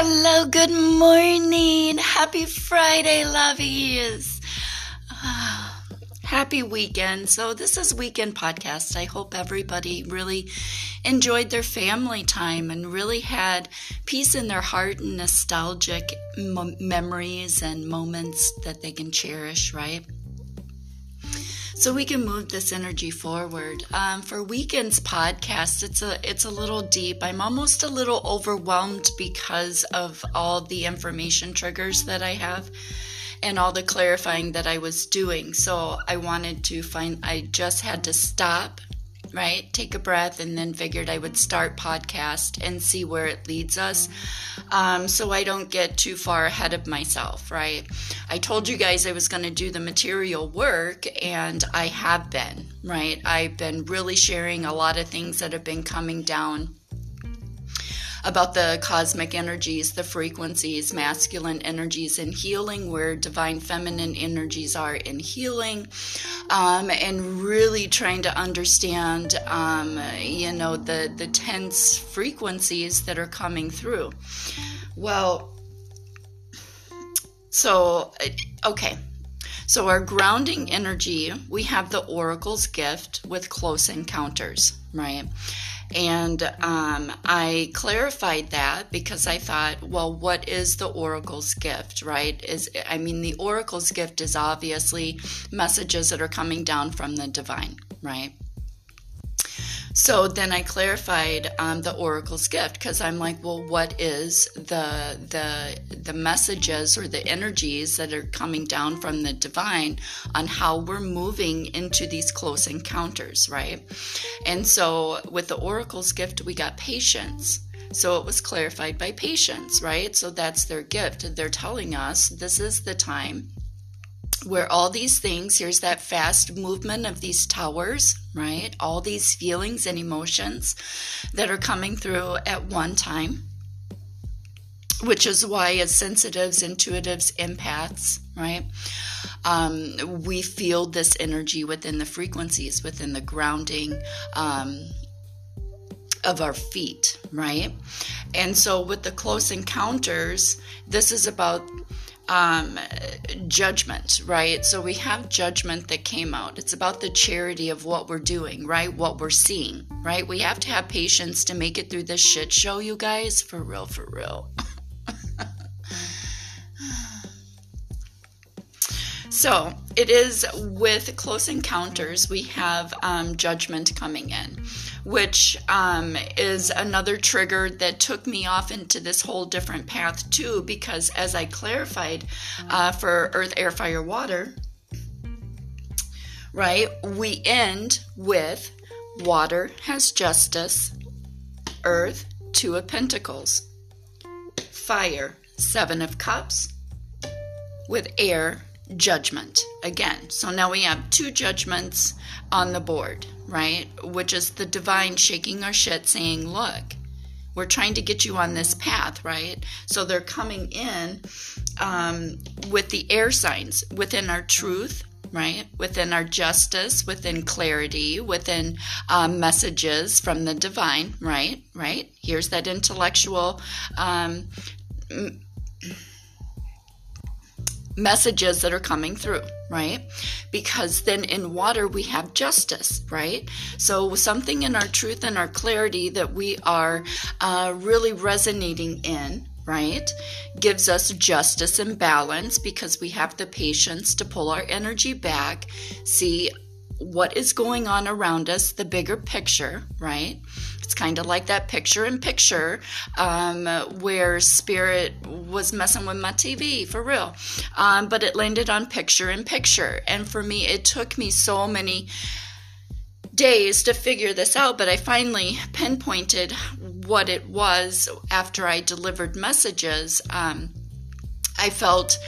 Hello, good morning. Happy Friday, lovies. Ah, happy weekend. So, this is Weekend Podcast. I hope everybody really enjoyed their family time and really had peace in their heart and nostalgic m- memories and moments that they can cherish, right? So we can move this energy forward. Um, for weekends podcast, it's a it's a little deep. I'm almost a little overwhelmed because of all the information triggers that I have and all the clarifying that I was doing. So I wanted to find. I just had to stop right? Take a breath and then figured I would start podcast and see where it leads us. Um, so I don't get too far ahead of myself, right? I told you guys I was going to do the material work and I have been, right? I've been really sharing a lot of things that have been coming down about the cosmic energies, the frequencies, masculine energies in healing, where divine feminine energies are in healing, um, and really trying to understand, um, you know, the, the tense frequencies that are coming through. Well, so, okay. So, our grounding energy, we have the oracle's gift with close encounters, right? And um, I clarified that because I thought, well, what is the oracle's gift, right? Is I mean, the oracle's gift is obviously messages that are coming down from the divine, right? So then I clarified um, the oracle's gift because I'm like, well, what is the the the messages or the energies that are coming down from the divine on how we're moving into these close encounters, right? And so with the oracle's gift, we got patience. So it was clarified by patience, right? So that's their gift. They're telling us this is the time where all these things, here's that fast movement of these towers, right? All these feelings and emotions that are coming through at one time, which is why, as sensitives, intuitives, empaths, right, um, we feel this energy within the frequencies, within the grounding. Um, of our feet, right? And so with the close encounters, this is about um, judgment, right? So we have judgment that came out. It's about the charity of what we're doing, right? What we're seeing, right? We have to have patience to make it through this shit show, you guys. For real, for real. so it is with close encounters, we have um, judgment coming in which um, is another trigger that took me off into this whole different path too. Because as I clarified uh, for Earth, Air, Fire, Water, right, we end with water has justice, Earth, Two of Pentacles, Fire, Seven of Cups, with air, judgment again. So now we have two judgments on the board, right? Which is the divine shaking our shit saying, look, we're trying to get you on this path, right? So they're coming in um, with the air signs within our truth, right? Within our justice, within clarity, within um, messages from the divine, right? Right? Here's that intellectual. Um, messages that are coming through, right? Because then in water we have justice, right? So something in our truth and our clarity that we are uh, really resonating in, right? Gives us justice and balance because we have the patience to pull our energy back, see what is going on around us, the bigger picture, right? It's kind of like that picture in picture um, where Spirit was messing with my TV for real. Um, but it landed on picture in picture. And for me, it took me so many days to figure this out, but I finally pinpointed what it was after I delivered messages. Um, I felt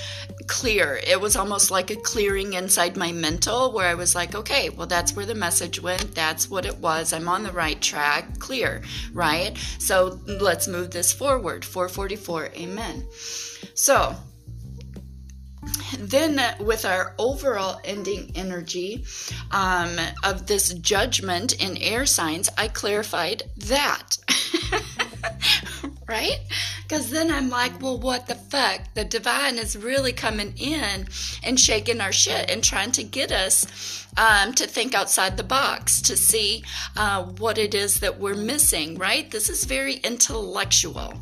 clear. It was almost like a clearing inside my mental where I was like, okay, well, that's where the message went. That's what it was. I'm on the right track. Clear, right? So let's move this forward. 444. Amen. So, then with our overall ending energy um, of this judgment in air signs i clarified that right? Because then I'm like, well, what the fuck? The divine is really coming in and shaking our shit and trying to get us um, to think outside the box, to see uh, what it is that we're missing, right? This is very intellectual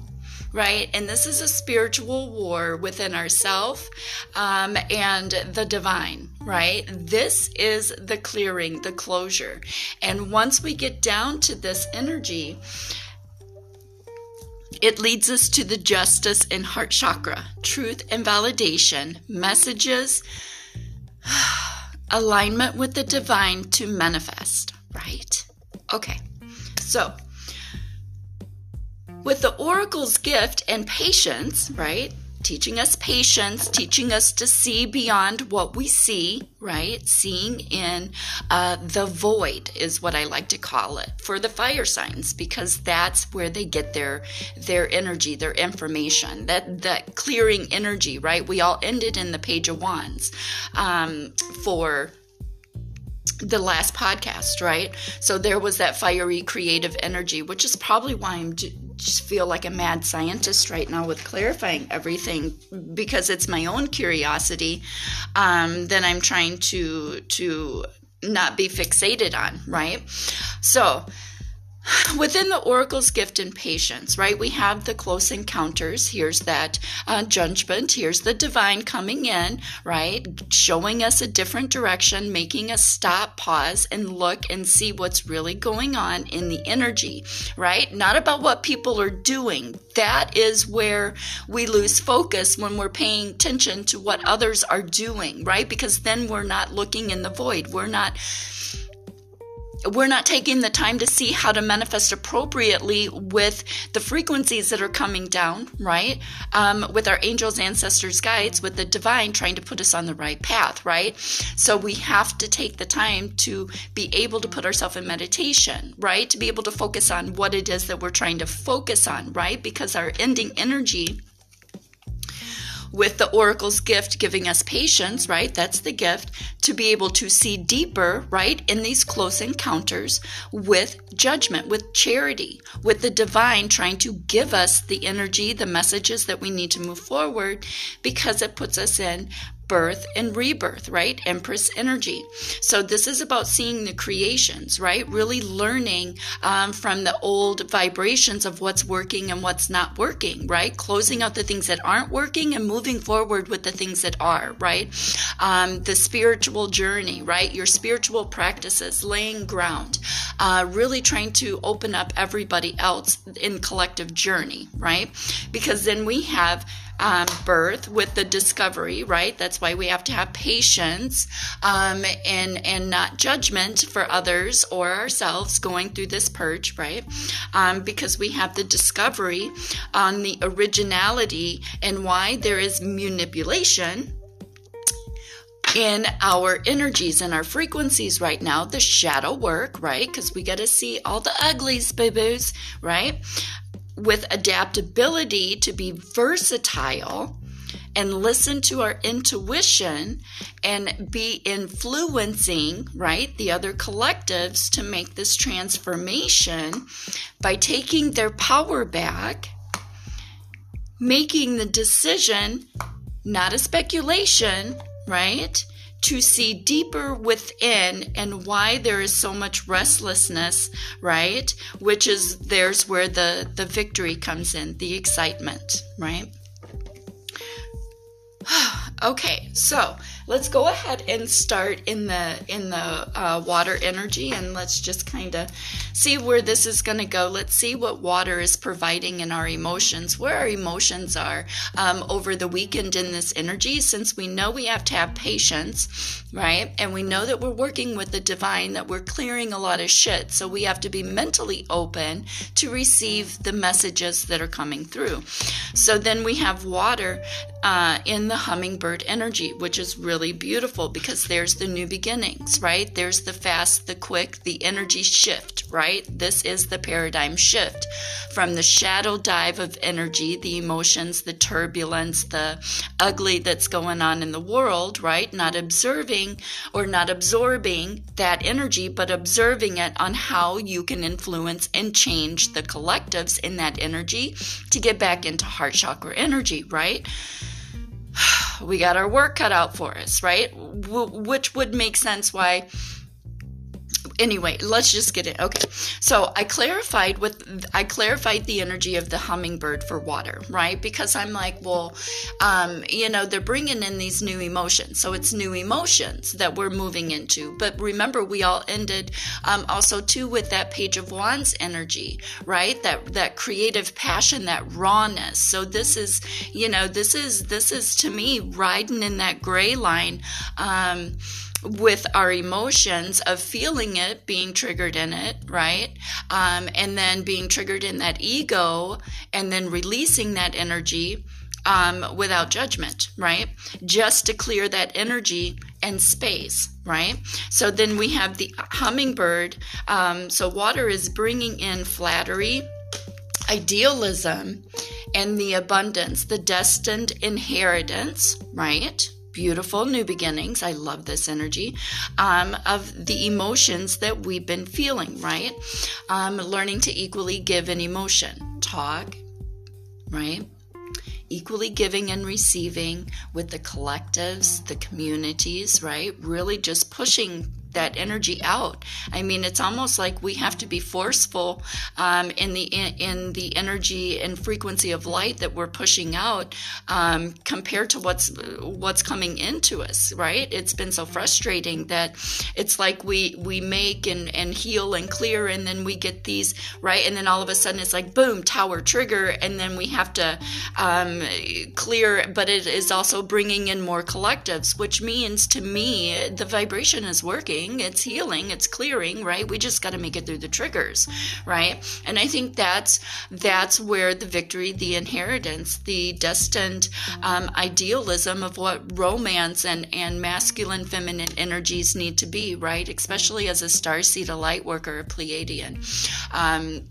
right? And this is a spiritual war within ourself um, and the divine, right? This is the clearing, the closure. And once we get down to this energy, it leads us to the justice and heart chakra, truth and validation, messages, alignment with the divine to manifest, right? Okay, so with the oracle's gift and patience, right? Teaching us patience, teaching us to see beyond what we see, right? Seeing in uh, the void is what I like to call it for the fire signs because that's where they get their their energy, their information, that that clearing energy, right? We all ended in the page of wands um, for the last podcast, right? So there was that fiery creative energy, which is probably why I'm just feel like a mad scientist right now with clarifying everything because it's my own curiosity um, that I'm trying to to not be fixated on, right? So Within the oracle's gift and patience, right, we have the close encounters. Here's that uh, judgment. Here's the divine coming in, right, showing us a different direction, making us stop, pause, and look and see what's really going on in the energy, right? Not about what people are doing. That is where we lose focus when we're paying attention to what others are doing, right? Because then we're not looking in the void. We're not we're not taking the time to see how to manifest appropriately with the frequencies that are coming down, right? Um, with our angels, ancestors, guides, with the divine trying to put us on the right path, right? So we have to take the time to be able to put ourselves in meditation, right? To be able to focus on what it is that we're trying to focus on, right? Because our ending energy with the oracle's gift giving us patience, right? That's the gift to be able to see deeper, right? In these close encounters with judgment, with charity, with the divine trying to give us the energy, the messages that we need to move forward because it puts us in birth and rebirth, right? Empress energy. So this is about seeing the creations, right? Really learning um, from the old vibrations of what's working and what's not working, right? Closing out the things that aren't working and moving forward with the things that are, right? Um, the spiritual journey, right? Your spiritual practices, laying ground, uh, really trying to open up everybody else in collective journey, right? Because then we have um, birth with the discovery, right? That's why we have to have patience um, and and not judgment for others or ourselves going through this purge, right? Um, because we have the discovery on the originality and why there is manipulation in our energies and our frequencies right now, the shadow work, right? Because we got to see all the uglies, boo boos, right? With adaptability to be versatile and listen to our intuition and be influencing, right, the other collectives to make this transformation by taking their power back, making the decision, not a speculation, right? To see deeper within and why there is so much restlessness, right? Which is there's where the the victory comes in, the excitement, right? okay, so let's go ahead and start in the in the uh, water energy and let's just kind of see where this is going to go. Let's see what water is providing in our emotions where our emotions are um, over the weekend in this energy. Since we know we have to have patience right? And we know that we're working with the divine that we're clearing a lot of shit. So we have to be mentally open to receive the messages that are coming through. So then we have water uh, in the hummingbird energy, which is really beautiful because there's the new beginnings, right? There's the fast, the quick, the energy shift, right? This is the paradigm shift from the shadow dive of energy, the emotions, the turbulence, the ugly that's going on in the world, right? Not observing or not absorbing that energy, but observing it on how you can influence and change the collectives in that energy to get back into heart chakra energy, right? We got our work cut out for us, right? W- which would make sense why anyway, let's just get it. Okay. So I clarified with I clarified the energy of the hummingbird for water, right? Because I'm like, well, um, you know, they're bringing in these new emotions, so it's new emotions that we're moving into. But remember, we all ended um, also too with that page of wands energy, right? That that creative passion, that rawness. So this is, you know, this is this is to me riding in that gray line. Um, with our emotions of feeling it being triggered in it right? Um, and then being triggered in that ego and then releasing that energy um, without judgment right? Just to clear that energy and space right? So then we have the hummingbird. Um, so water is bringing in flattery idealism and the abundance the destined inheritance right beautiful new beginnings. I love this energy um, of the emotions that we've been feeling, right? Um, learning to equally give an emotion. Talk, right? Equally giving and receiving with the collectives, the communities, right? Really just pushing that energy out. I mean, it's almost like we have to be forceful um, in the in, the energy and frequency of light that we're pushing out um, compared to what's what's coming into us. Right? It's been so frustrating that it's like we we make and and heal and clear, and then we get these right, and then all of a sudden it's like boom, tower trigger, and then we have to um, clear. But it is also bringing in more collectives, which means to me the vibration is working it's healing, it's clearing, right? We just got to make it through the triggers, right? And I think that's that's where the victory, the inheritance, the destined um, idealism of what romance and and masculine, feminine energies need to be, right? Especially as a star seed, a light worker, a Pleiadian. Um,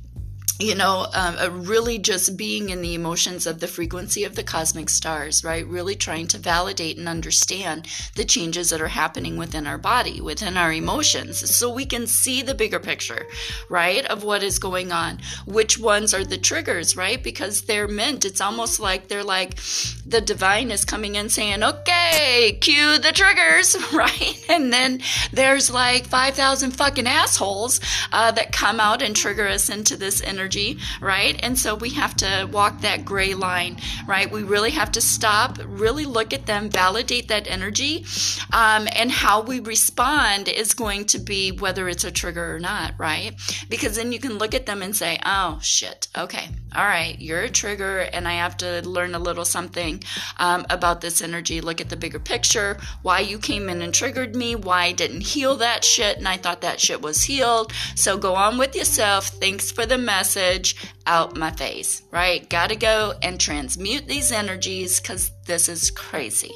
you know, um, really just being in the emotions of the frequency of the cosmic stars, right? Really trying to validate and understand the changes that are happening within our body, within our emotions, so we can see the bigger picture, right, of what is going on. Which ones are the triggers, right? Because they're meant, it's almost like they're like the divine is coming in saying, okay, cue the triggers, right? And then there's like 5,000 fucking assholes uh, that come out and trigger us into this energy energy, right? And so we have to walk that gray line, right? We really have to stop, really look at them, validate that energy, um, and how we respond is going to be whether it's a trigger or not, right? Because then you can look at them and say, oh, shit, okay, all right, you're a trigger, and I have to learn a little something um, about this energy, look at the bigger picture, why you came in and triggered me, why I didn't heal that shit, and I thought that shit was healed. So go on with yourself. Thanks for the message message out my face, right? Gotta go and transmute these energies because this is crazy,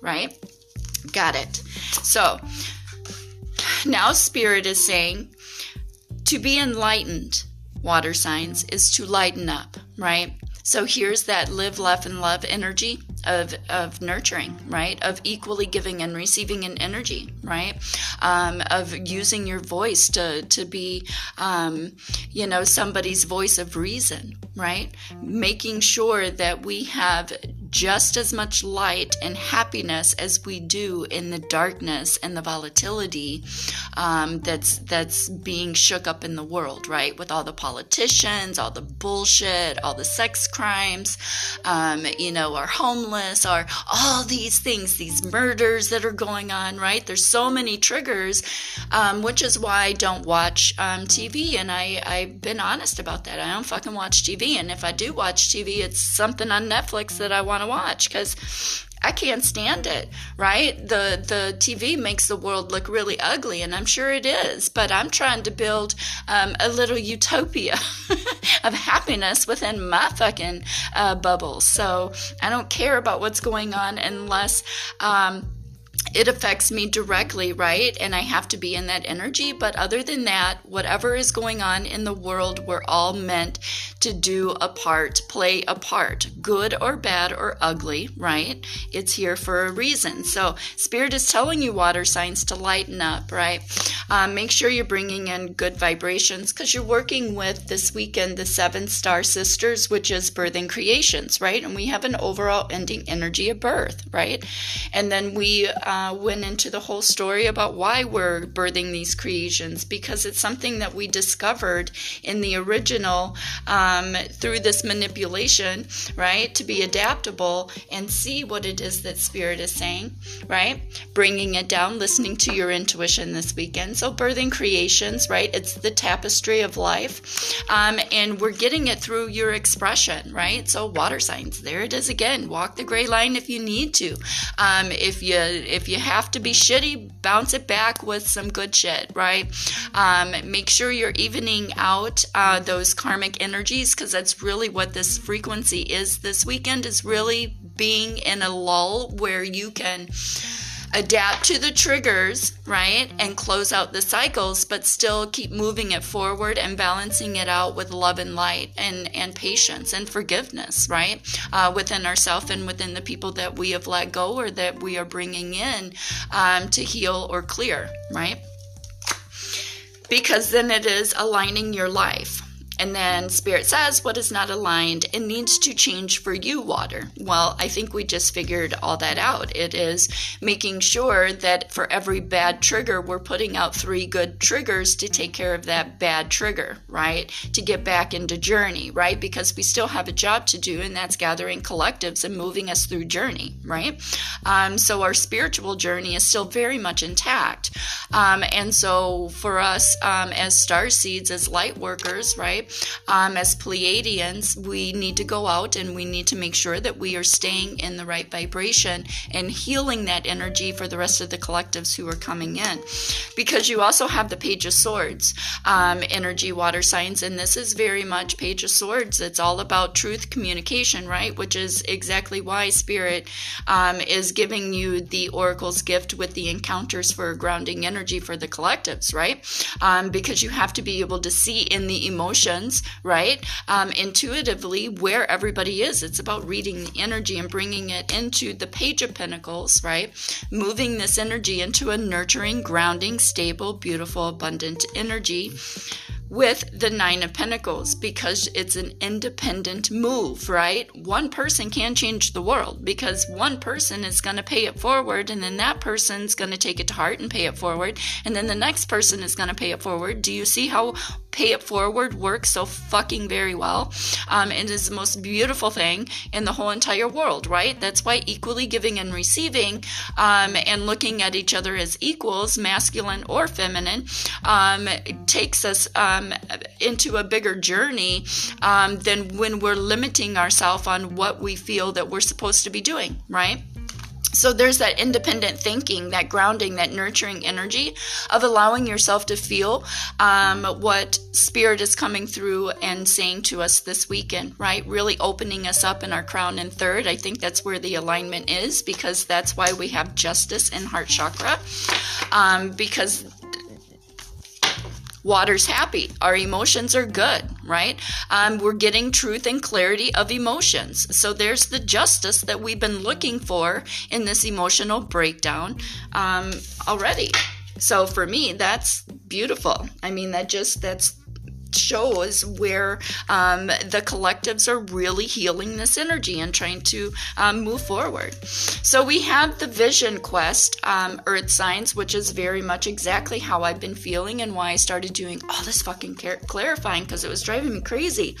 right? Got it. So now Spirit is saying to be enlightened, water signs, is to lighten up, right? So here's that live, laugh, and love energy of, of nurturing, right? Of equally giving and receiving an energy, right? Um, of using your voice to, to be, um, you know, somebody's voice of reason, right? Making sure that we have just as much light and happiness as we do in the darkness and the volatility um, that's that's being shook up in the world, right? With all the politicians, all the bullshit, all the sex crimes, um, you know, our homeless, our all these things, these murders that are going on, right? There's so many triggers, um, which is why I don't watch um, TV, and I I've been honest about that. I don't fucking watch TV, and if I do watch TV, it's something on Netflix that I want want to watch because I can't stand it, right? The the TV makes the world look really ugly, and I'm sure it is. But I'm trying to build um, a little utopia, of happiness within my fucking uh, bubble. So I don't care about what's going on unless. Um, it affects me directly, right? And I have to be in that energy. But other than that, whatever is going on in the world, we're all meant to do a part, play a part, good or bad or ugly, right? It's here for a reason. So, Spirit is telling you, water signs, to lighten up, right? Um, make sure you're bringing in good vibrations because you're working with this weekend the Seven Star Sisters, which is birthing creations, right? And we have an overall ending energy of birth, right? And then we, um, uh, went into the whole story about why we're birthing these creations because it's something that we discovered in the original um, through this manipulation, right? To be adaptable and see what it is that Spirit is saying, right? Bringing it down, listening to your intuition this weekend. So, birthing creations, right? It's the tapestry of life. Um, and we're getting it through your expression, right? So, water signs, there it is again. Walk the gray line if you need to. Um, if you, if you have to be shitty, bounce it back with some good shit, right? Um, make sure you're evening out uh, those karmic energies because that's really what this frequency is this weekend is really being in a lull where you can adapt to the triggers, right? And close out the cycles, but still keep moving it forward and balancing it out with love and light and, and patience and forgiveness, right? Uh, within ourselves and within the people that we have let go or that we are bringing in um, to heal or clear, right? Because then it is aligning your life and then Spirit says, What is not aligned? It needs to change for you, water. Well, I think we just figured all that out. It is making sure that for every bad trigger, we're putting out three good triggers to take care of that bad trigger, right? To get back into journey, right? Because we still have a job to do, and that's gathering collectives and moving us through journey, right? Um, so our spiritual journey is still very much intact. Um, and so for us um, as star seeds, as light workers, right? Um, as Pleiadians, we need to go out and we need to make sure that we are staying in the right vibration and healing that energy for the rest of the collectives who are coming in. Because you also have the Page of Swords um, energy water signs, and this is very much Page of Swords. It's all about truth communication, right? Which is exactly why Spirit um, is giving you the Oracle's gift with the encounters for grounding energy for the collectives, right? Um, because you have to be able to see in the emotion right? Um, intuitively, where everybody is. It's about reading the energy and bringing it into the Page of Pentacles, right? Moving this energy into a nurturing, grounding, stable, beautiful, abundant energy with the Nine of Pentacles because it's an independent move, right? One person can change the world because one person is going to pay it forward, and then that person's going to take it to heart and pay it forward, and then the next person is going to pay it forward. Do you see how pay it forward works so fucking very well? Um, it is the most beautiful thing in the whole entire world, right? That's why equally giving and receiving um, and looking at each other as equals, masculine or feminine, um, takes us. Um, um, into a bigger journey um, than when we're limiting ourselves on what we feel that we're supposed to be doing, right? So there's that independent thinking, that grounding, that nurturing energy of allowing yourself to feel um, what spirit is coming through and saying to us this weekend, right? Really opening us up in our crown and third. I think that's where the alignment is because that's why we have justice in heart chakra. Um, because water's happy. Our emotions are good, right? Um, we're getting truth and clarity of emotions. So there's the justice that we've been looking for in this emotional breakdown um, already. So for me, that's beautiful. I mean, that just, that's shows where um, the collectives are really healing this energy and trying to um, move forward. So we have the Vision Quest um, Earth Signs, which is very much exactly how I've been feeling and why I started doing all this fucking clarifying because it was driving me crazy.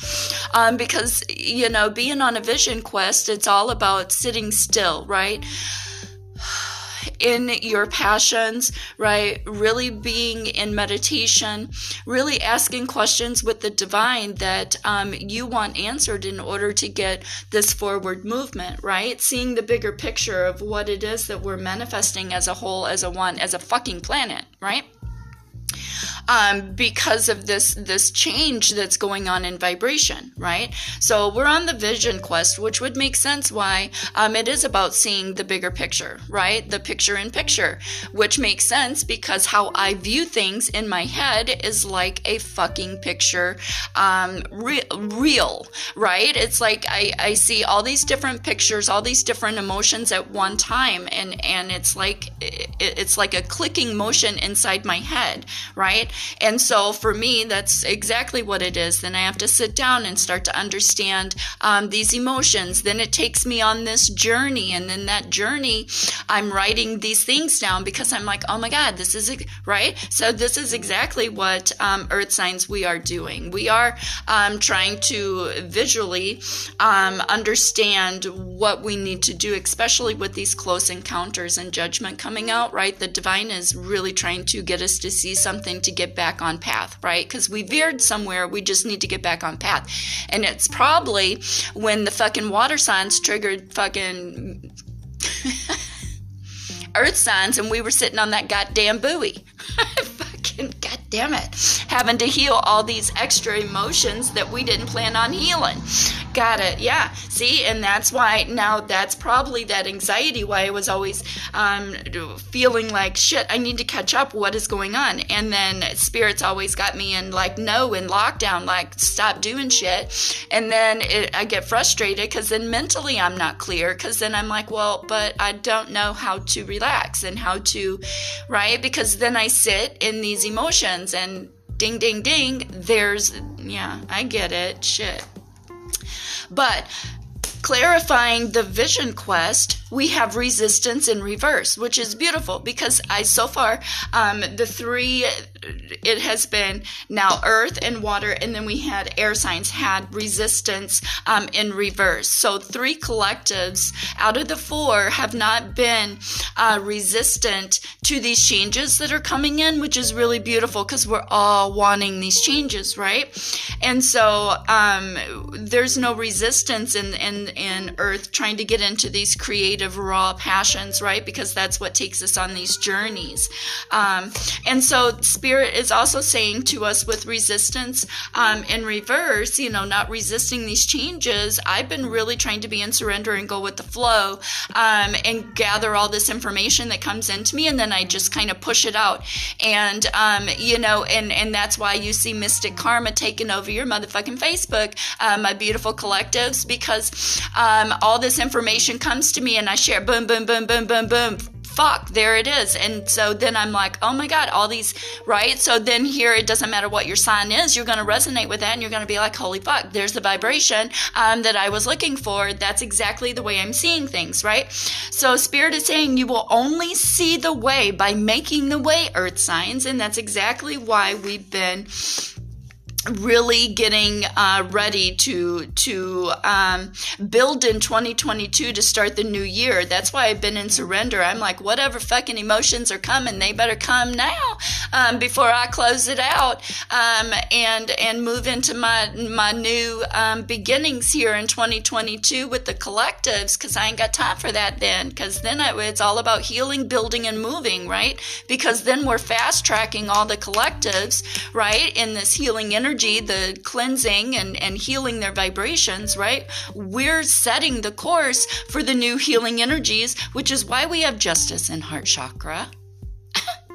Um, because, you know, being on a Vision Quest, it's all about sitting still, right? In your passions, right? Really being in meditation, really asking questions with the divine that um, you want answered in order to get this forward movement, right? Seeing the bigger picture of what it is that we're manifesting as a whole, as a one, as a fucking planet, right? Um, because of this this change that's going on in vibration, right? So we're on the vision quest, which would make sense why um, it is about seeing the bigger picture, right? The picture in picture, which makes sense because how I view things in my head is like a fucking picture, um, re- real, right? It's like I, I see all these different pictures, all these different emotions at one time, and and it's like it, it's like a clicking motion inside my head, right? And so for me, that's exactly what it is. Then I have to sit down and start to understand um, these emotions. Then it takes me on this journey, and then that journey, I'm writing these things down because I'm like, oh my god, this is right. So this is exactly what um, Earth signs we are doing. We are um, trying to visually um, understand what we need to do, especially with these close encounters and judgment coming out, right? The divine is really trying to get us to see something to get back on path, right? Because we veered somewhere, we just need to get back on path. And it's probably when the fucking water signs triggered fucking. earth signs and we were sitting on that goddamn buoy. god damn it. Having to heal all these extra emotions that we didn't plan on healing. Got it. Yeah. See, and that's why now that's probably that anxiety why I was always um, feeling like shit. I need to catch up. What is going on? And then spirits always got me in like no in lockdown, like stop doing shit. And then it, I get frustrated because then mentally I'm not clear because then I'm like, well, but I don't know how to relax and how to, right? Because then I sit in these emotions and ding, ding, ding. There's yeah, I get it. Shit. But clarifying the vision quest, we have resistance in reverse, which is beautiful because I so far um, the three it has been now earth and water, and then we had air signs had resistance um, in reverse. So three collectives out of the four have not been uh, resistant to these changes that are coming in, which is really beautiful because we're all wanting these changes, right? And so um, there's no resistance in, in in earth trying to get into these creative raw passions, right? Because that's what takes us on these journeys. Um, and so spirit Spirit is also saying to us with resistance um, in reverse, you know, not resisting these changes. I've been really trying to be in surrender and go with the flow um, and gather all this information that comes into me, and then I just kind of push it out. And, um, you know, and, and that's why you see Mystic Karma taking over your motherfucking Facebook, uh, my beautiful collectives, because um, all this information comes to me and I share boom, boom, boom, boom, boom, boom fuck, there it is. And so then I'm like, oh my God, all these, right? So then here, it doesn't matter what your sign is, you're going to resonate with that and you're going to be like, holy fuck, there's the vibration um, that I was looking for. That's exactly the way I'm seeing things, right? So Spirit is saying you will only see the way by making the way, earth signs. And that's exactly why we've been really getting uh, ready to to um, build in 2022 to start the new year. That's why I've been in surrender. I'm like, whatever fucking emotions are coming, they better come now um, before I close it out um, and and move into my my new um, beginnings here in 2022 with the collectives because I ain't got time for that then. Because then I, it's all about healing, building, and moving, right? Because then we're fast tracking all the collectives, right, in this healing energy energy, the cleansing and, and healing their vibrations, right? We're setting the course for the new healing energies, which is why we have justice and heart chakra.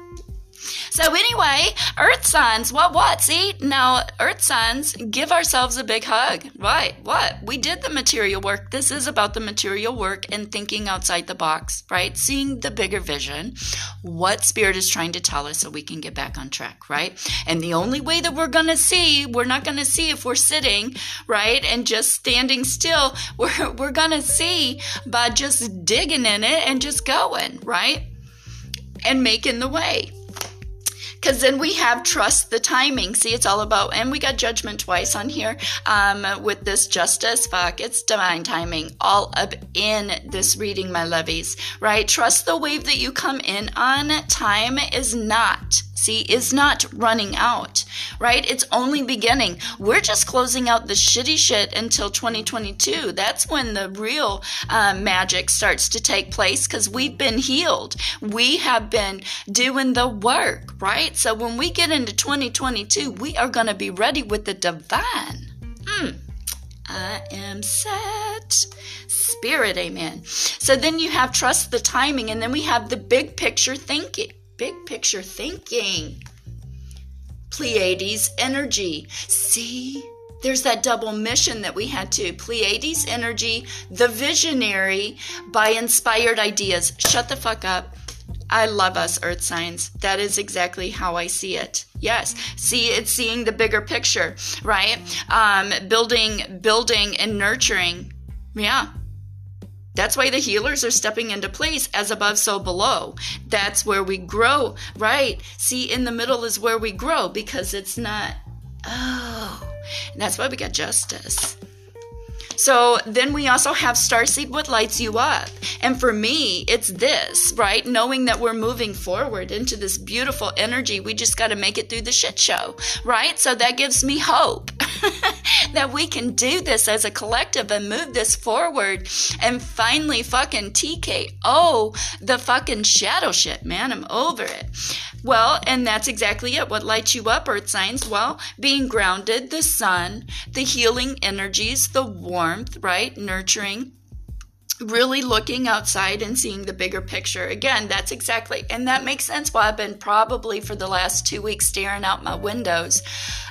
So anyway, Earth signs, what what? See, now Earth signs, give ourselves a big hug. Right? What? We did the material work. This is about the material work and thinking outside the box, right? Seeing the bigger vision, what spirit is trying to tell us so we can get back on track, right? And the only way that we're gonna see, we're not gonna see if we're sitting, right, and just standing still. We're we're gonna see by just digging in it and just going, right? And making the way because then we have trust the timing. See, it's all about, and we got judgment twice on here um, with this justice. Fuck, it's divine timing all up in this reading, my lovies, right? Trust the wave that you come in on. Time is not see, is not running out, right? It's only beginning. We're just closing out the shitty shit until 2022. That's when the real uh, magic starts to take place because we've been healed. We have been doing the work, right? So when we get into 2022, we are going to be ready with the divine. Mm. I am set. Spirit, amen. So then you have trust the timing, and then we have the big picture thinking big picture thinking. Pleiades energy. See, there's that double mission that we had to. Pleiades energy, the visionary by inspired ideas. Shut the fuck up. I love us earth signs. That is exactly how I see it. Yes. See, it's seeing the bigger picture, right? Um, building, building and nurturing. Yeah. That's why the healers are stepping into place as above, so below. That's where we grow, right? See, in the middle is where we grow because it's not, oh, and that's why we got justice. So then we also have Starseed, what lights you up. And for me, it's this, right? Knowing that we're moving forward into this beautiful energy. We just got to make it through the shit show, right? So that gives me hope that we can do this as a collective and move this forward and finally fucking TKO the fucking shadow shit, man. I'm over it. Well, and that's exactly it. What lights you up, earth signs? Well, being grounded, the sun, the healing energies, the warmth, right? Nurturing, really looking outside and seeing the bigger picture. Again, that's exactly, and that makes sense why I've been probably for the last two weeks staring out my windows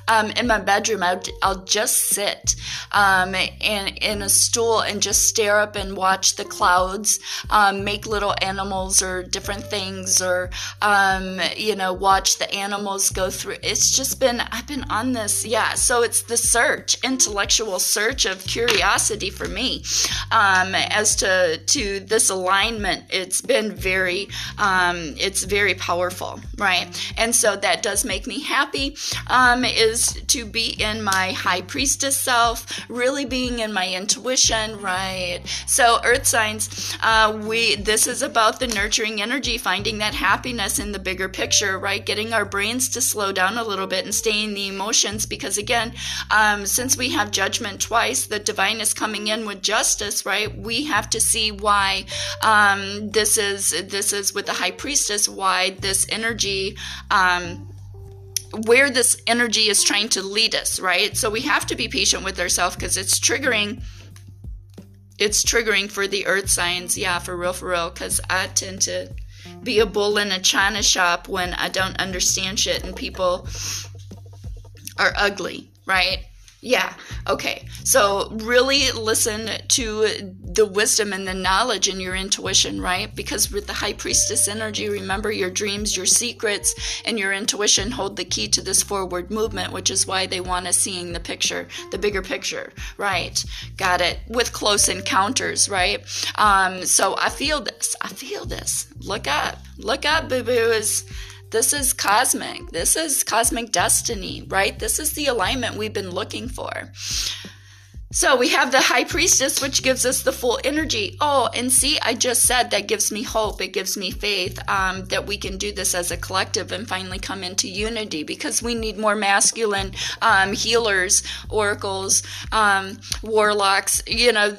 um, in my bedroom, I'll, I'll just sit um, in, in a stool and just stare up and watch the clouds, um, make little animals or different things, or, um, you know, watch the animals go through. It's just been, I've been on this, yeah. So it's the search, intellectual search of curiosity for me um, as to, to this alignment. It's been very, um, it's very powerful, right? And so that does make me happy. is is to be in my high priestess self, really being in my intuition, right? So, earth signs, uh, we this is about the nurturing energy, finding that happiness in the bigger picture, right? Getting our brains to slow down a little bit and stay in the emotions, because again, um, since we have judgment twice, the divine is coming in with justice, right? We have to see why um, this is this is with the high priestess, why this energy. Um, where this energy is trying to lead us, right? So we have to be patient with ourselves because it's triggering. It's triggering for the earth signs, yeah, for real, for real. Because I tend to be a bull in a china shop when I don't understand shit and people are ugly, right? Yeah. Okay. So really listen to the wisdom and the knowledge and your intuition, right? Because with the high priestess energy, remember your dreams, your secrets, and your intuition hold the key to this forward movement, which is why they want us seeing the picture, the bigger picture, right? Got it. With close encounters, right? Um, so I feel this. I feel this. Look up. Look up, boo boos. This is cosmic. This is cosmic destiny, right? This is the alignment we've been looking for. So we have the high priestess, which gives us the full energy. Oh, and see, I just said that gives me hope. It gives me faith um, that we can do this as a collective and finally come into unity because we need more masculine um, healers, oracles, um, warlocks, you know,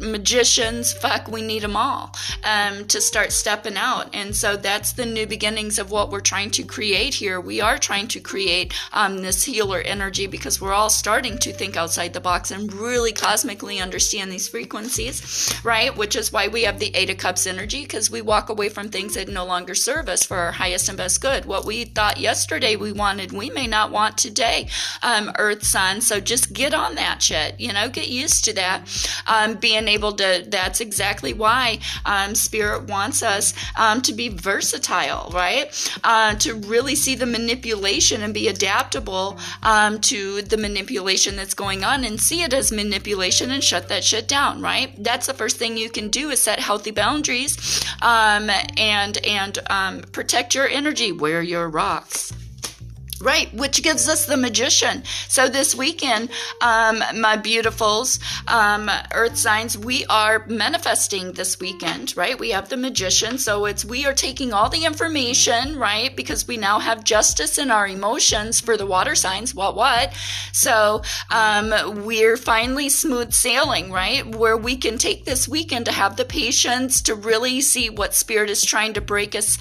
magicians. Fuck, we need them all um, to start stepping out. And so that's the new beginnings of what we're trying to create here. We are trying to create um, this healer energy because we're all starting to think outside outside the box and really cosmically understand these frequencies, right? Which is why we have the Eight of Cups energy because we walk away from things that no longer serve us for our highest and best good. What we thought yesterday we wanted, we may not want today, um, Earth, Sun. So just get on that shit, you know, get used to that. Um, being able to, that's exactly why um, Spirit wants us um, to be versatile, right? Uh, to really see the manipulation and be adaptable um, to the manipulation that's going going on and see it as manipulation and shut that shit down, right? That's the first thing you can do is set healthy boundaries um, and and um, protect your energy. Wear your rocks. Right, which gives us the magician. So this weekend, um, my beautifuls, um, earth signs, we are manifesting this weekend, right? We have the magician. So it's, we are taking all the information, right? Because we now have justice in our emotions for the water signs. What, what? So, um, we're finally smooth sailing, right? Where we can take this weekend to have the patience to really see what spirit is trying to break us,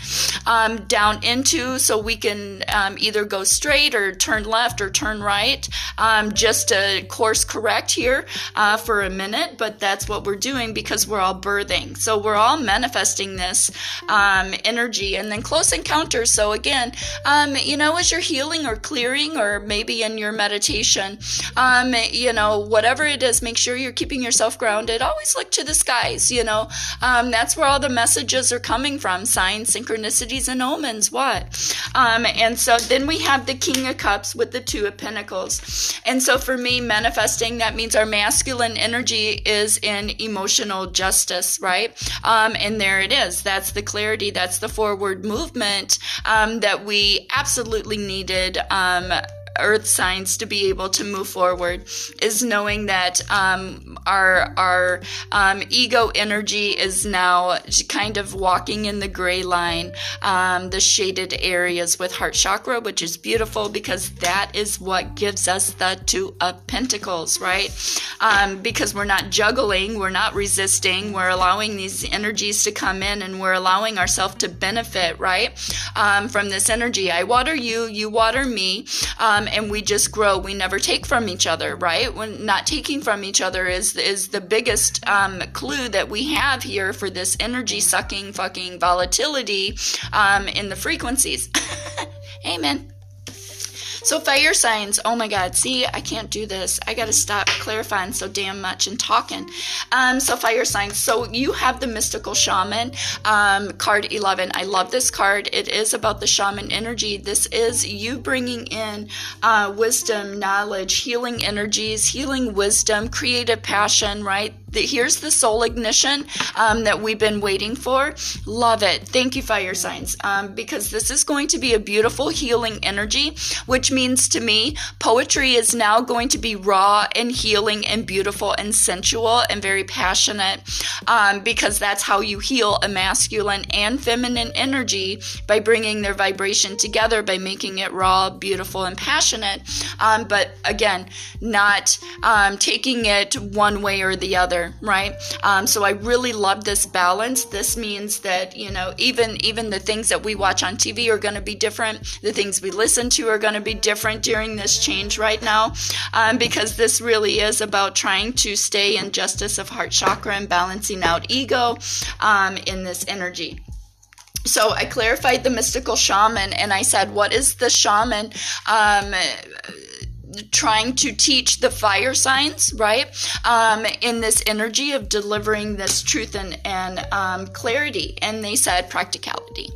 um, down into so we can, um, either go straight or turn left or turn right. Um, just to course correct here uh, for a minute, but that's what we're doing because we're all birthing. So we're all manifesting this um, energy and then close encounters. So again, um, you know, as you're healing or clearing or maybe in your meditation, um, you know, whatever it is, make sure you're keeping yourself grounded. Always look to the skies, you know. Um, that's where all the messages are coming from signs, synchronicities, and omens. What? Um, and so then we have have the King of Cups with the Two of Pentacles. And so for me, manifesting, that means our masculine energy is in emotional justice, right? Um, and there it is. That's the clarity. That's the forward movement um, that we absolutely needed. Um, earth signs to be able to move forward is knowing that um, our our um, ego energy is now kind of walking in the gray line, um, the shaded areas with heart chakra, which is beautiful because that is what gives us the two of pentacles, right? Um, because we're not juggling, we're not resisting, we're allowing these energies to come in, and we're allowing ourselves to benefit, right, um, from this energy. I water you, you water me. Um, and we just grow. We never take from each other, right? When not taking from each other is is the biggest um, clue that we have here for this energy sucking fucking volatility um, in the frequencies. Amen. So fire signs, oh my God, see, I can't do this. I got to stop clarifying so damn much and talking. Um, so fire signs. So you have the mystical shaman, um, card 11. I love this card. It is about the shaman energy. This is you bringing in uh, wisdom, knowledge, healing energies, healing wisdom, creative passion, right? The, here's the soul ignition um, that we've been waiting for. Love it. Thank you, fire signs, um, because this is going to be a beautiful healing energy, which means to me poetry is now going to be raw and healing and beautiful and sensual and very passionate um, because that's how you heal a masculine and feminine energy by bringing their vibration together by making it raw, beautiful, and passionate. Um, but again, not um, taking it one way or the other, right? Um, so I really love this balance. This means that you know even even the things that we watch on TV are going to be different. The things we listen to are going to be different during this change right now um, because this really is about trying to stay in justice of heart chakra and balancing out ego um, in this energy so I clarified the mystical shaman and I said, what is the shaman? Um, trying to teach the fire signs, right? Um, in this energy of delivering this truth and, and um, clarity. And they said practicality.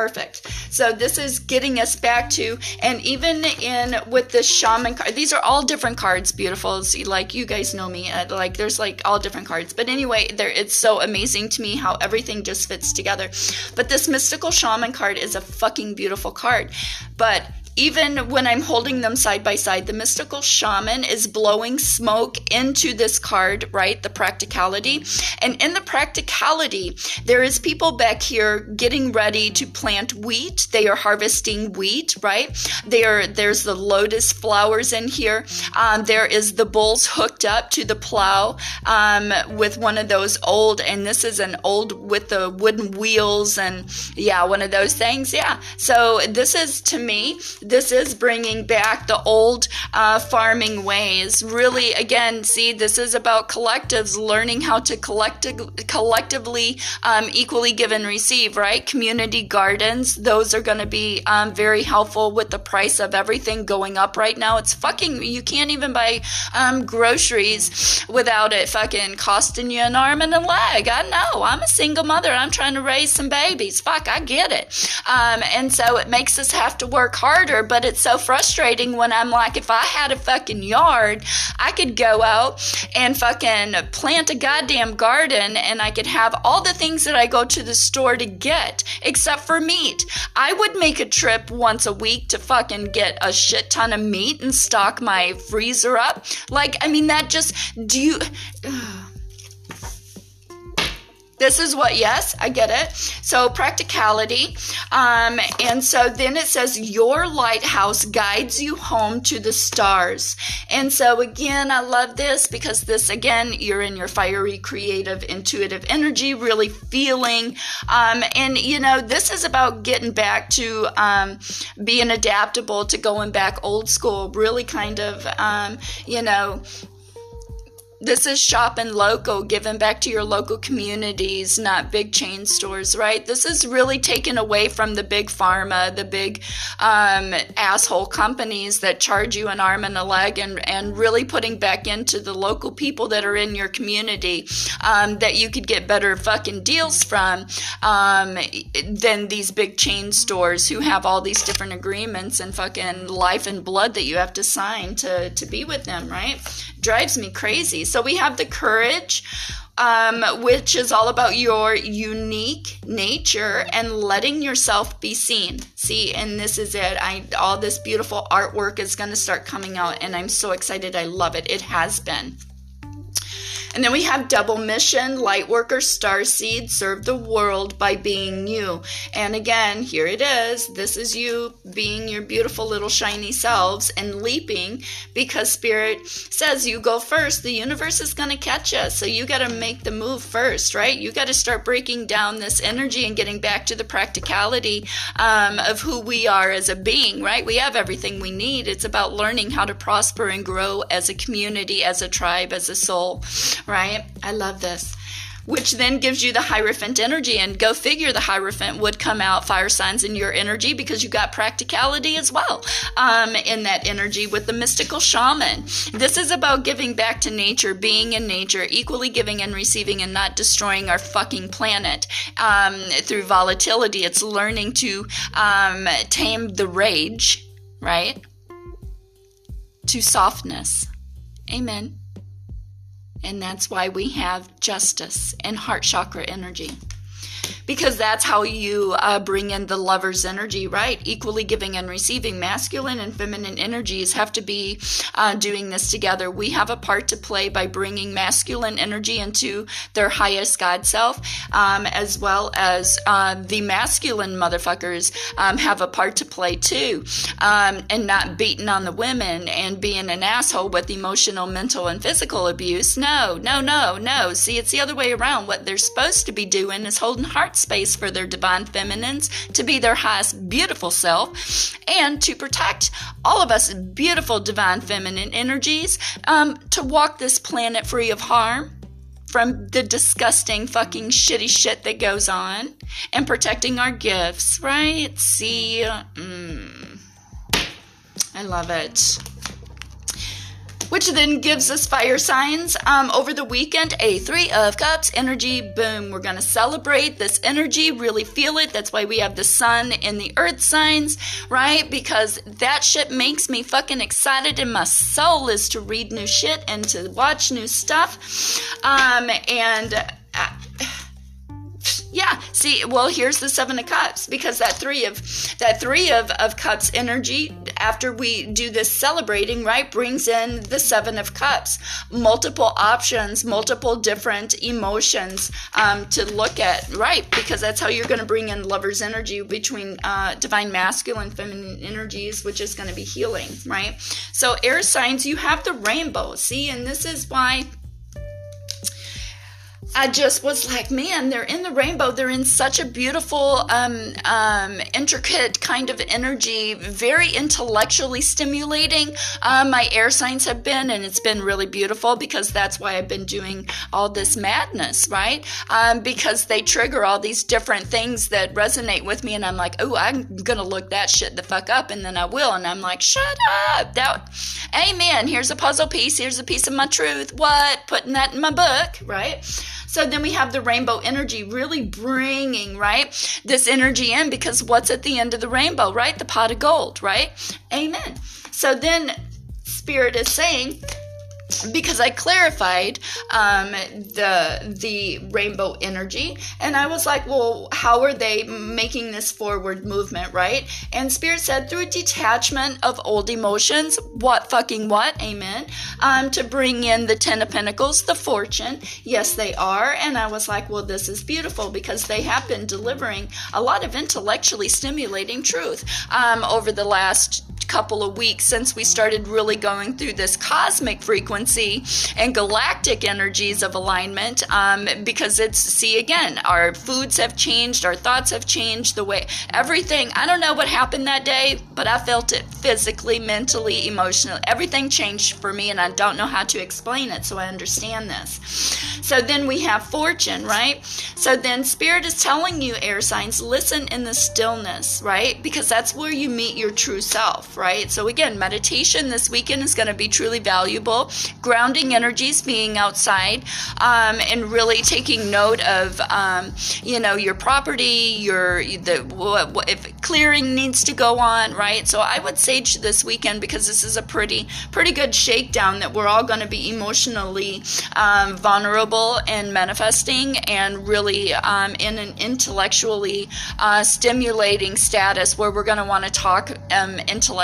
Perfect. So this is getting us back to, and even in with the shaman card, these are all different cards. Beautiful. See, like you guys know me, uh, like there's like all different cards. But anyway, there it's so amazing to me how everything just fits together. But this mystical shaman card is a fucking beautiful card. But even when I'm holding them side by side, the mystical shaman is blowing smoke into this card, right? The practicality. And in the practicality, there is people back here getting ready to plant wheat. They are harvesting wheat, right? There, there's the lotus flowers in here. Um, there is the bulls hooked up to the plow um, with one of those old, and this is an old with the wooden wheels and yeah, one of those things. Yeah. So this is to me this is bringing back the old uh, farming ways. Really, again, see, this is about collectives learning how to collect- collectively um, equally give and receive, right? Community gardens, those are going to be um, very helpful with the price of everything going up right now. It's fucking, you can't even buy um, groceries without it fucking costing you an arm and a leg. I know. I'm a single mother. I'm trying to raise some babies. Fuck, I get it. Um, and so it makes us have to work harder but it's so frustrating when I'm like, if I had a fucking yard, I could go out and fucking plant a goddamn garden and I could have all the things that I go to the store to get, except for meat. I would make a trip once a week to fucking get a shit ton of meat and stock my freezer up. Like, I mean, that just, do you. This is what, yes, I get it. So, practicality. Um, and so then it says, Your lighthouse guides you home to the stars. And so, again, I love this because this, again, you're in your fiery, creative, intuitive energy, really feeling. Um, and, you know, this is about getting back to um, being adaptable, to going back old school, really kind of, um, you know, this is shopping local, giving back to your local communities, not big chain stores, right? This is really taken away from the big pharma, the big um, asshole companies that charge you an arm and a leg, and, and really putting back into the local people that are in your community um, that you could get better fucking deals from um, than these big chain stores who have all these different agreements and fucking life and blood that you have to sign to, to be with them, right? drives me crazy. So we have the courage, um, which is all about your unique nature and letting yourself be seen. See, and this is it. I all this beautiful artwork is going to start coming out, and I'm so excited. I love it. It has been. And then we have double mission, Lightworker Star Seed, serve the world by being you. And again, here it is. This is you being your beautiful little shiny selves and leaping because Spirit says you go first. The universe is going to catch us. So you got to make the move first, right? You got to start breaking down this energy and getting back to the practicality um, of who we are as a being, right? We have everything we need. It's about learning how to prosper and grow as a community, as a tribe, as a soul right? I love this. Which then gives you the Hierophant energy. And go figure the Hierophant would come out fire signs in your energy because you got practicality as well um, in that energy with the mystical shaman. This is about giving back to nature, being in nature, equally giving and receiving, and not destroying our fucking planet um, through volatility. It's learning to um, tame the rage, right? To softness. Amen. And that's why we have justice and heart chakra energy because that's how you uh, bring in the lover's energy, right? Equally giving and receiving. Masculine and feminine energies have to be uh, doing this together. We have a part to play by bringing masculine energy into their highest God self, um, as well as uh, the masculine motherfuckers um, have a part to play too, um, and not beating on the women and being an asshole with emotional, mental, and physical abuse. No, no, no, no. See, it's the other way around. What they're supposed to be doing is holding heart space for their divine feminines to be their highest beautiful self and to protect all of us beautiful divine feminine energies um, to walk this planet free of harm from the disgusting fucking shitty shit that goes on and protecting our gifts, right? See, mm, I love it which then gives us fire signs. Um, over the weekend, a Three of Cups energy, boom. We're going to celebrate this energy, really feel it. That's why we have the sun and the earth signs, right? Because that shit makes me fucking excited, and my soul is to read new shit and to watch new stuff. Um, and. Uh, yeah, see, well, here's the seven of cups because that three of that three of, of cups energy after we do this celebrating, right, brings in the seven of cups. Multiple options, multiple different emotions um, to look at, right? Because that's how you're going to bring in lover's energy between uh, divine masculine, feminine energies, which is going to be healing, right? So, air signs, you have the rainbow, see, and this is why I just was like, man, they're in the rainbow. They're in such a beautiful, um, um, intricate kind of energy, very intellectually stimulating. Um, my air signs have been, and it's been really beautiful because that's why I've been doing all this madness, right? Um, because they trigger all these different things that resonate with me, and I'm like, oh, I'm gonna look that shit the fuck up, and then I will, and I'm like, shut up. That, amen. Here's a puzzle piece. Here's a piece of my truth. What? Putting that in my book, right? So then we have the rainbow energy really bringing, right, this energy in because what's at the end of the rainbow, right? The pot of gold, right? Amen. So then Spirit is saying because I clarified um, the the rainbow energy, and I was like, well, how are they making this forward movement, right? And Spirit said through detachment of old emotions. What fucking what? Amen. Um, to bring in the Ten of Pentacles, the Fortune. Yes, they are, and I was like, well, this is beautiful because they have been delivering a lot of intellectually stimulating truth um, over the last couple of weeks since we started really going through this cosmic frequency and galactic energies of alignment um, because it's see again our foods have changed our thoughts have changed the way everything i don't know what happened that day but i felt it physically mentally emotionally everything changed for me and i don't know how to explain it so i understand this. So then we have fortune right? So then spirit is telling you air signs listen in the stillness right? Because that's where you meet your true self right? So, again, meditation this weekend is going to be truly valuable. Grounding energies, being outside, um, and really taking note of, um, you know, your property, your, the, what, what, if clearing needs to go on, right? So, I would sage this weekend because this is a pretty, pretty good shakedown that we're all going to be emotionally um, vulnerable and manifesting and really um, in an intellectually uh, stimulating status where we're going to want to talk um,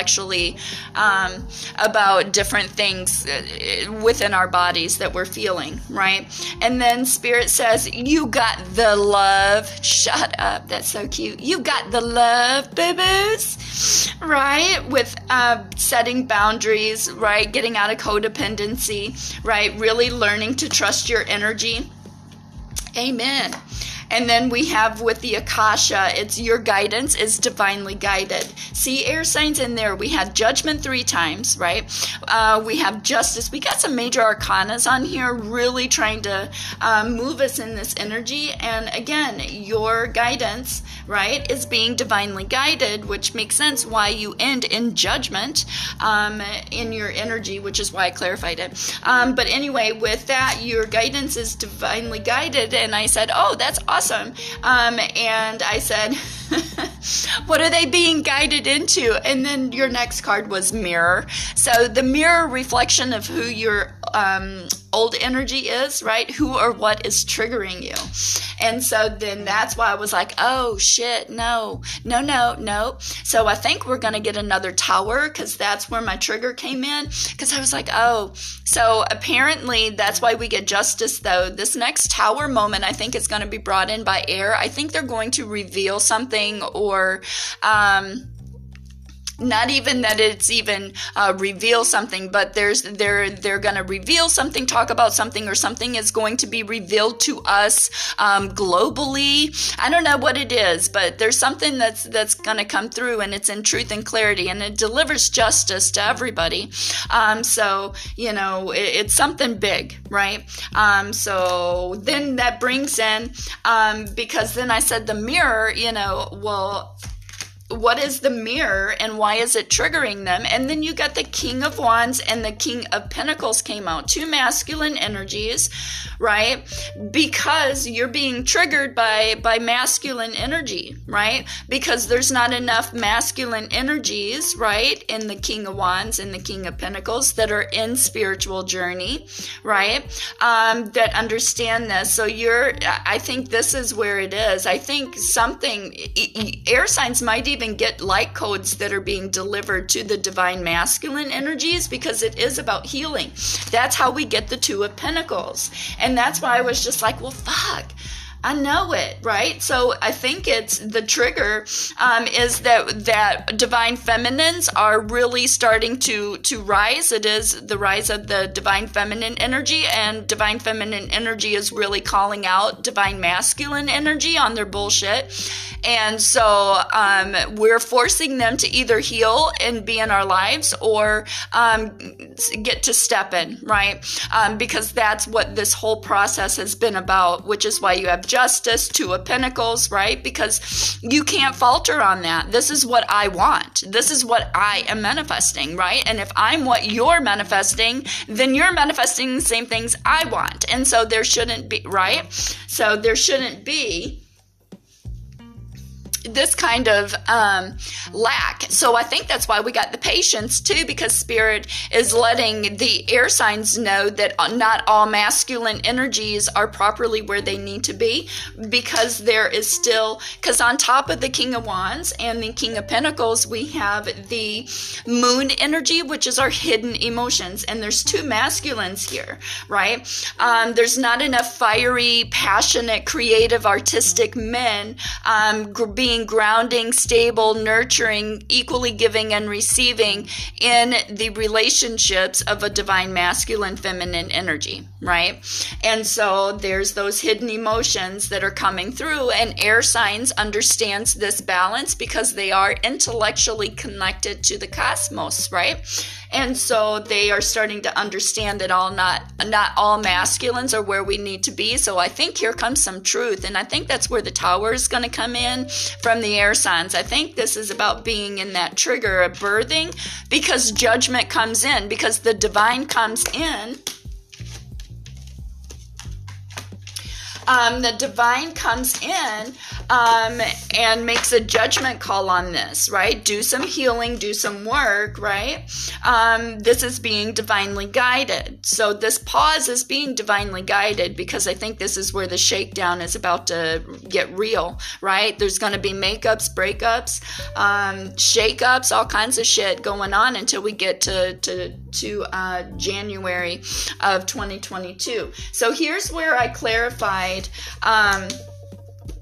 actually um, about different things uh, within our bodies that we're feeling, right? And then Spirit says, You got the love. Shut up. That's so cute. You got the love, boo boos, right? With uh, setting boundaries, right? Getting out of codependency, right? Really learning to trust your energy. Amen. And then we have with the Akasha, it's your guidance is divinely guided. See air signs in there. We had judgment three times, right? Uh, we have justice. We got some major arcanas on here, really trying to um, move us in this energy. And again, your guidance, right, is being divinely guided, which makes sense why you end in judgment um, in your energy, which is why I clarified it. Um, but anyway, with that, your guidance is divinely guided. And I said, oh, that's awesome awesome. Um, and I said, What are they being guided into? And then your next card was mirror. So the mirror reflection of who your um, old energy is, right? Who or what is triggering you. And so then that's why I was like, oh shit, no, no, no, no. So I think we're going to get another tower because that's where my trigger came in. Because I was like, oh, so apparently that's why we get justice though. This next tower moment, I think is going to be brought in by air. I think they're going to reveal something or, um, not even that it's even uh, reveal something but there's they're they're going to reveal something talk about something or something is going to be revealed to us um, globally. I don't know what it is but there's something that's that's going to come through and it's in truth and clarity and it delivers justice to everybody. Um, so you know it, it's something big right? Um, so then that brings in um, because then i said the mirror you know well what is the mirror and why is it triggering them? And then you got the King of Wands and the King of Pentacles came out, two masculine energies, right? Because you're being triggered by by masculine energy, right? Because there's not enough masculine energies, right, in the King of Wands and the King of Pentacles that are in spiritual journey, right? Um, that understand this. So you're, I think this is where it is. I think something air signs might even even get light codes that are being delivered to the divine masculine energies because it is about healing. That's how we get the Two of Pentacles. And that's why I was just like, well, fuck. I know it, right? So I think it's the trigger um, is that that divine feminines are really starting to to rise. It is the rise of the divine feminine energy, and divine feminine energy is really calling out divine masculine energy on their bullshit. And so um, we're forcing them to either heal and be in our lives or um, get to step in, right? Um, because that's what this whole process has been about, which is why you have justice, two of pentacles, right? Because you can't falter on that. This is what I want. This is what I am manifesting, right? And if I'm what you're manifesting, then you're manifesting the same things I want. And so there shouldn't be, right? So there shouldn't be this kind of um, lack. So I think that's why we got the patience too, because spirit is letting the air signs know that not all masculine energies are properly where they need to be, because there is still because on top of the King of Wands and the King of Pentacles, we have the Moon energy, which is our hidden emotions, and there's two masculines here, right? Um, there's not enough fiery, passionate, creative, artistic men um, being grounding, stable, nurturing, equally giving and receiving in the relationships of a divine masculine, feminine energy, right? And so there's those hidden emotions that are coming through, and air signs understands this balance because they are intellectually connected to the cosmos, right? And so they are starting to understand that all not not all masculines are where we need to be. So I think here comes some truth, and I think that's where the tower is going to come in from the air signs. I think this is about being in that trigger of birthing because judgment comes in because the divine comes in. Um, the divine comes in um, and makes a judgment call on this, right? Do some healing, do some work, right? Um, this is being divinely guided. So this pause is being divinely guided because I think this is where the shakedown is about to get real, right? There's going to be makeups, breakups, um, shakeups, all kinds of shit going on until we get to to to uh, January of 2022. So here's where I clarified. Um,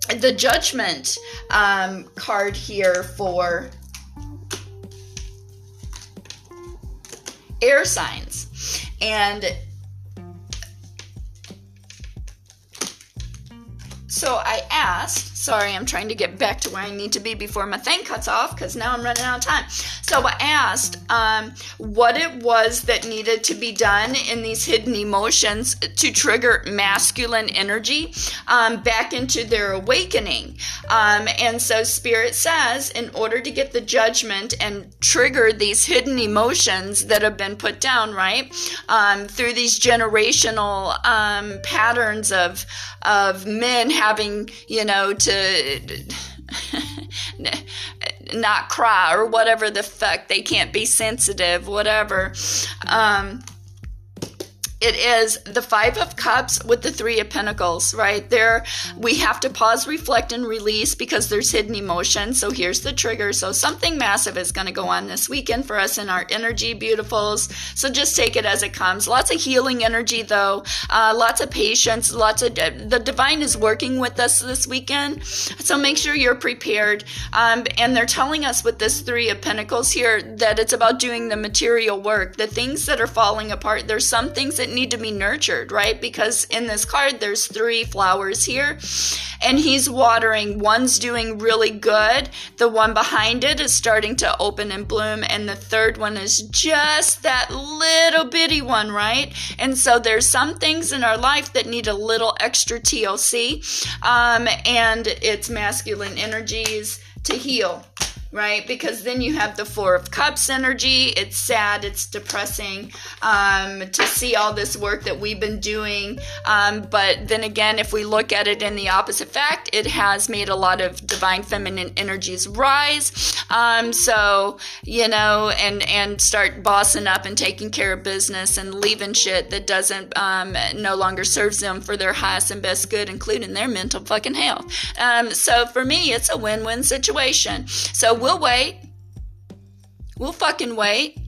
the judgment um, card here for air signs. And so I asked, sorry, I'm trying to get back to where I need to be before my thing cuts off because now I'm running out of time. So I asked um, what it was that needed to be done in these hidden emotions to trigger masculine energy um, back into their awakening. Um, and so Spirit says, in order to get the judgment and trigger these hidden emotions that have been put down, right, um, through these generational um, patterns of of men having, you know, to not cry or whatever the fuck. They can't be sensitive, whatever. Um, it is the five of cups with the three of pentacles right? There we have to pause reflect and release because there's hidden emotion. So here's the trigger. So something massive is going to go on this weekend for us in our energy beautifuls. So just take it as it comes. Lots of healing energy though. Uh, lots of patience. Lots of the divine is working with us this weekend. So make sure you're prepared. Um, and they're telling us with this three of pentacles here that it's about doing the material work. The things that are falling apart there's some things that need to be nurtured, right? Because in this card, there's three flowers here, and he's watering. One's doing really good. The one behind it is starting to open and bloom, and the third one is just that little bitty one, right? And so there's some things in our life that need a little extra TLC, um, and it's masculine energies to heal right? Because then you have the Four of Cups energy. It's sad, it's depressing um, to see all this work that we've been doing. Um, but then again, if we look at it in the opposite fact, it has made a lot of divine feminine energies rise. Um, so, you know, and, and start bossing up and taking care of business and leaving shit that doesn't um, no longer serves them for their highest and best good, including their mental fucking health. Um, so for me, it's a win win situation. So we'll wait. We'll fucking wait.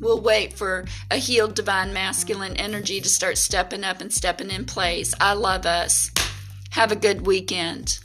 We'll wait for a healed divine masculine energy to start stepping up and stepping in place. I love us. Have a good weekend.